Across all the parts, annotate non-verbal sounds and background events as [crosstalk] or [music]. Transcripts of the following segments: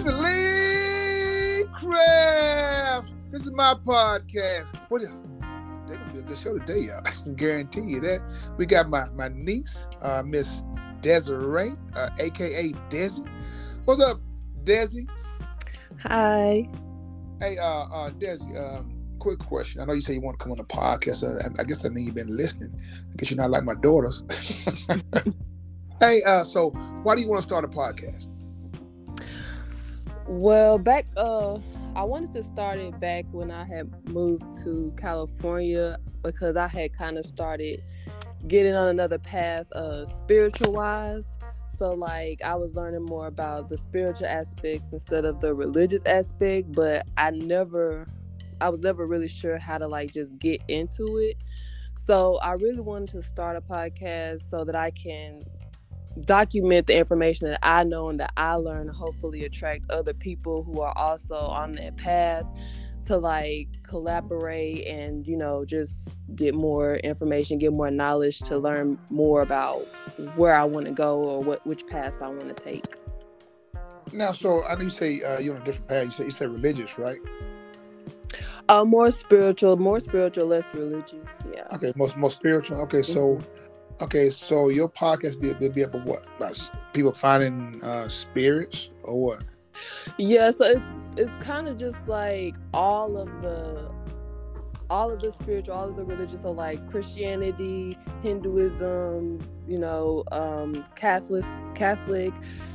Mr. Lee Craft. This is my podcast. What if they're gonna be a good show today, y'all? [laughs] I can guarantee you that. We got my my niece, uh, Miss Desyree, uh, aka Desi. What's up, Desi? Hi. Hey, uh, uh, Desi. Um, quick question. I know you say you want to come on the podcast. Uh, I guess that means you've been listening. I guess you're not like my daughters. [laughs] hey, uh, so why do you want to start a podcast? Well, back uh I wanted to start it back when I had moved to California because I had kind of started getting on another path uh spiritual wise. So like I was learning more about the spiritual aspects instead of the religious aspect, but I never I was never really sure how to like just get into it. So I really wanted to start a podcast so that I can document the information that I know and that I learn hopefully attract other people who are also on that path to like collaborate and you know just get more information get more knowledge to learn more about where I want to go or what which paths I want to take now so I know you say uh, you're on a different path you say you say religious right uh, more spiritual, more spiritual, less religious. Yeah. Okay, most more spiritual. Okay, so mm-hmm. Okay, so your podcast be, be, be about what? About people finding uh, spirits or what? Yeah, so it's it's kind of just like all of the all of the spiritual, all of the religious, so like Christianity, Hinduism, you know, um, Catholic, Catholic,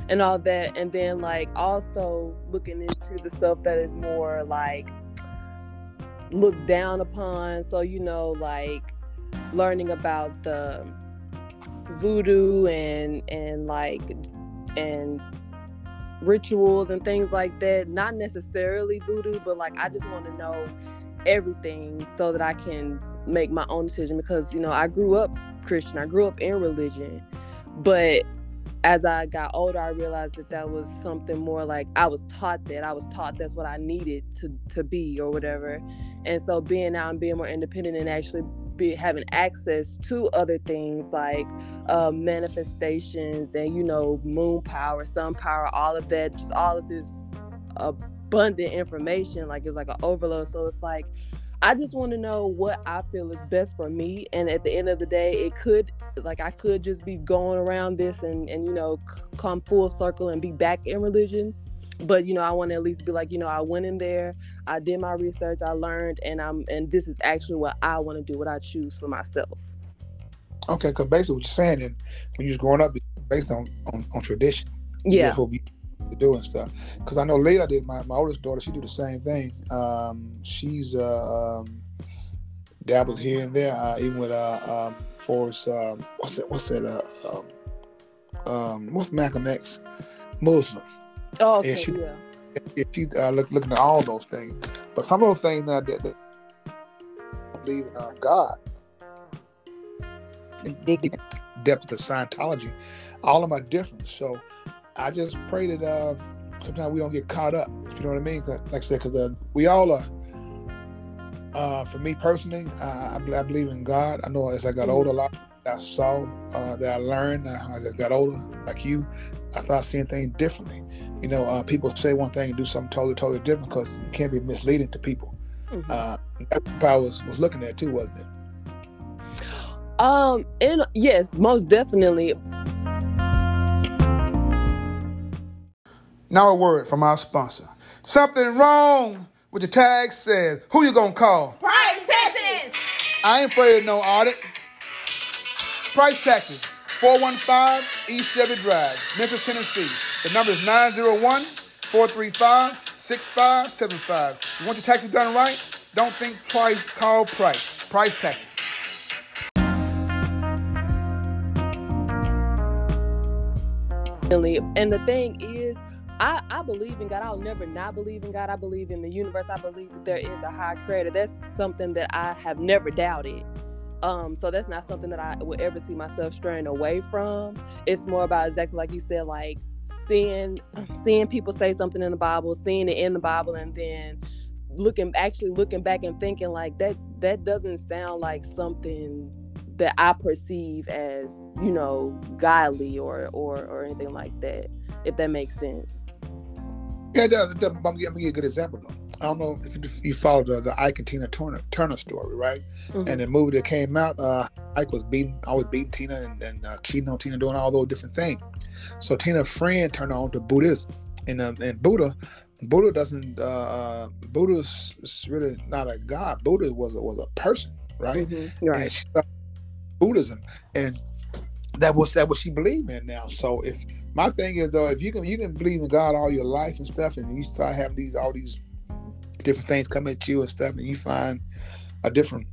and all that, and then like also looking into the stuff that is more like looked down upon. So you know, like learning about the voodoo and and like and rituals and things like that. Not necessarily voodoo but like i just want to know everything so that i can make my own decision because you know i grew up christian i grew up in religion but as i got older i realized that that was something more like i was taught that i was taught that's what i needed to to be or whatever. And so being out and being more independent and actually be having access to other things like uh, manifestations and you know moon power sun power all of that just all of this abundant information like it's like an overload so it's like I just want to know what I feel is best for me. And at the end of the day, it could, like, I could just be going around this and, and you know, come full circle and be back in religion but you know i want to at least be like you know i went in there i did my research i learned and i'm and this is actually what i want to do what i choose for myself. Okay because basically what you're saying and when you're growing up based on on, on tradition. Yeah. what we do and stuff. Because i know leah did my, my oldest daughter she do the same thing. Um she's uh um dabbled here and there uh, even with uh um force um what's that what's that uh um, um what's malcolm x? Muslim Oh, okay, she, yeah. If you uh, look looking at all those things, but some of those things that, that, that believe in uh, God, depth of Scientology, all of them are different. So I just pray that uh, sometimes we don't get caught up. You know what I mean? Like I said, because uh, we all are. Uh, for me personally, I, I, believe in God. I know as I got mm-hmm. older, a lot I saw uh, that I learned uh, as I got older, like you, I started seeing things differently you know, uh, people say one thing and do something totally, totally different because it can't be misleading to people. Mm-hmm. Uh, I was was looking at too, wasn't it? Um, and yes, most definitely. Now a word from our sponsor. Something wrong with the tag says, who you gonna call? Price taxes! I ain't afraid of no audit. Price taxes, 415 East Shelby Drive, Memphis, Tennessee. The number is 901 435 6575. You want your taxes done right? Don't think twice, call price. Price taxes. And the thing is, I, I believe in God. I'll never not believe in God. I believe in the universe. I believe that there is a high creator. That's something that I have never doubted. Um, so that's not something that I would ever see myself straying away from. It's more about exactly like you said, like seeing seeing people say something in the Bible, seeing it in the Bible, and then looking actually looking back and thinking like that that doesn't sound like something that I perceive as you know godly or or or anything like that. If that makes sense. Yeah, it does. It does. I'm gonna give a good example though. I don't know if you followed the, the Ike and Tina Turner, Turner story, right? Mm-hmm. And the movie that came out, uh, Ike was beating, always beating Tina and, and uh, cheating on Tina, doing all those different things. So Tina's friend turned on to Buddhism, and uh, and Buddha, Buddha doesn't. Uh, uh Buddha's really not a god. Buddha was a, was a person, right? Mm-hmm. Right. And she Buddhism, and that was that what she believed in now. So if my thing is though, if you can you can believe in God all your life and stuff, and you start having these all these different things come at you and stuff, and you find a different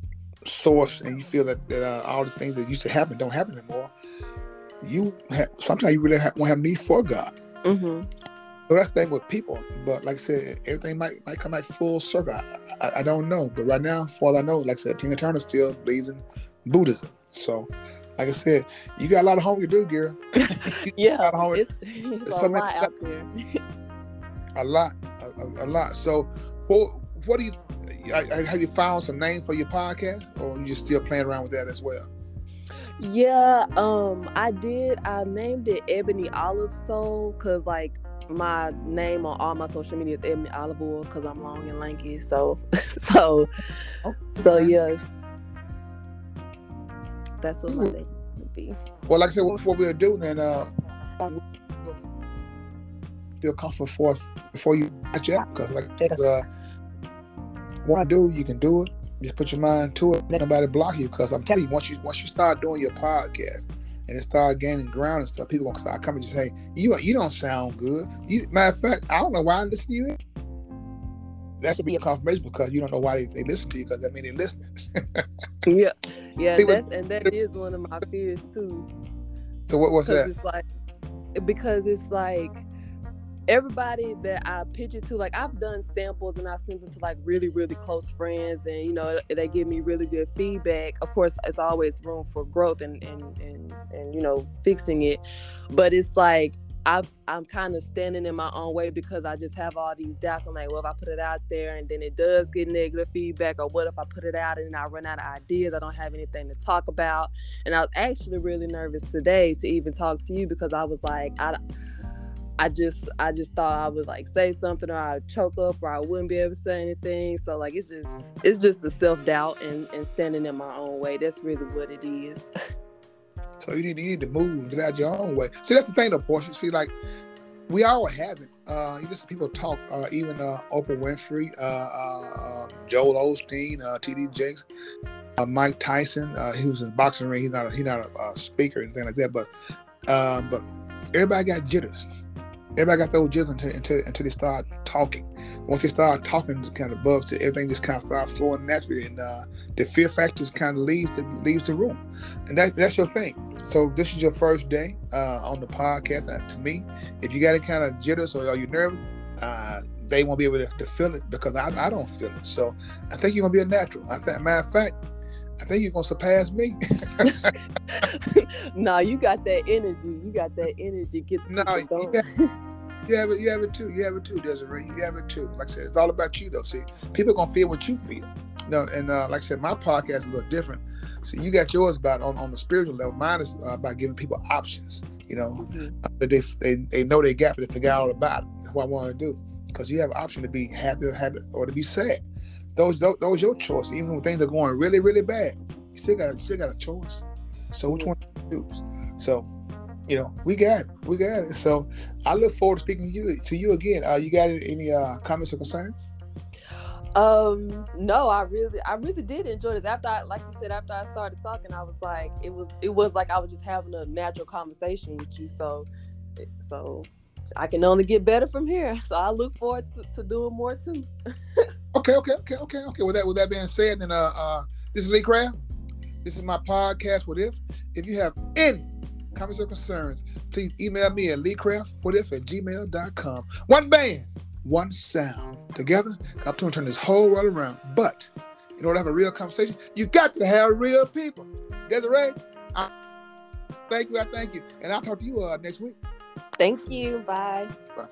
source, and you feel that, that uh, all the things that used to happen don't happen anymore. You have, sometimes you really have, won't have need for God. Mm-hmm. So that's the thing with people. But like I said, everything might might come back full circle. I, I, I don't know. But right now, for all I know, like I said, Tina Turner still believes in Buddhism. So like I said, you got a lot of homework to do, girl. [laughs] yeah, a it's, it's a lot [laughs] out there. a lot, a, a, lot. So, what, what do you have you found some name for your podcast, or you still playing around with that as well? Yeah, um, I did. I named it Ebony Olive Soul because, like, my name on all my social media is Ebony Olive Oil because I'm long and lanky. So, [laughs] so, so yeah that's what my name would be. Well, like I said, what we'll do then, uh, feel comfortable for before you match out because, like I said, uh, want to do, you can do it. Just put your mind to it. Let nobody block you because I'm telling you, once you once you start doing your podcast and it start gaining ground and stuff, people gonna start coming and say, "You you don't sound good." You, matter of fact, I don't know why I listen to you that's to be a confirmation because you don't know why they, they listen to you because that means they're listening. [laughs] yeah, yeah, People, that's and that is one of my fears too. So what was that? It's like because it's like everybody that I pitch it to, like I've done samples and I send them to like really, really close friends, and you know they give me really good feedback. Of course, it's always room for growth and and and and you know fixing it, but it's like i am kind of standing in my own way because I just have all these doubts. I'm like, well, if I put it out there and then it does get negative feedback, or what if I put it out and I run out of ideas? I don't have anything to talk about. And I was actually really nervous today to even talk to you because I was like, I, I just, I just thought I would like say something or I'd choke up or I wouldn't be able to say anything. So like, it's just, it's just a self doubt and and standing in my own way. That's really what it is. So you need, you need to move, get out your own way. See, that's the thing, though, Portia. See, like we all have it. Uh, you listen people talk. Uh, even uh, Oprah Winfrey, uh, uh, Joel Osteen, uh, T.D. Jakes, uh, Mike Tyson. He was in the boxing ring. He's not. A, he's not a, speaker or anything like that. But, but everybody got jitters. Everybody got those jitters until, until, until they start talking. Once they start talking, it kind of bugs. Everything just kind of starts flowing naturally, and uh, the fear factors kind of leaves the leaves the room. And that, that's your thing. So this is your first day uh, on the podcast. Uh, to me, if you got any kind of jitters or are you nervous, uh, they won't be able to, to, feel it because I, I don't feel it. So I think you're gonna be a natural. I think, matter of fact, I think you're gonna surpass me. [laughs] no, you got that energy. You got that energy. Get no, got, [laughs] you have it. You have it too. You have it too, Desyree. You have it too. Like I said, it's all about you though. See, people are gonna feel what you feel. No, and uh, like I said, my podcast is a little different. So you got yours about on, on the spiritual level. Mine is uh, about giving people options. You know, mm-hmm. that they, they they know they got, but they forget all about it. That's what I want to do because you have an option to be happy or happy or to be sad. Those those, those your choice. Even when things are going really really bad, you still got you still got a choice. So which one to choose? So you know, we got it. We got it. So I look forward to speaking to you to you again. Uh, you got any uh, comments or concerns? Um, no, I really, I really did enjoy this. After I, like you said, after I started talking, I was like, it was, it was like I was just having a natural conversation with you. So, so I can only get better from here. [laughs] So I look forward to, to doing more too. [laughs] okay, okay, okay, okay, okay. With that, with that being said, then uh, uh, this is Lee Craft. This is my podcast. What if? If you have any comments or concerns, please email me at leecraftwhatif at gmail.com. One band one sound together. I'm trying to turn this whole world around. But in order to have a real conversation, you got to have real people. Desyree, I thank you. I thank you. And I'll talk to you uh, next week. Thank you. Bye. Bye.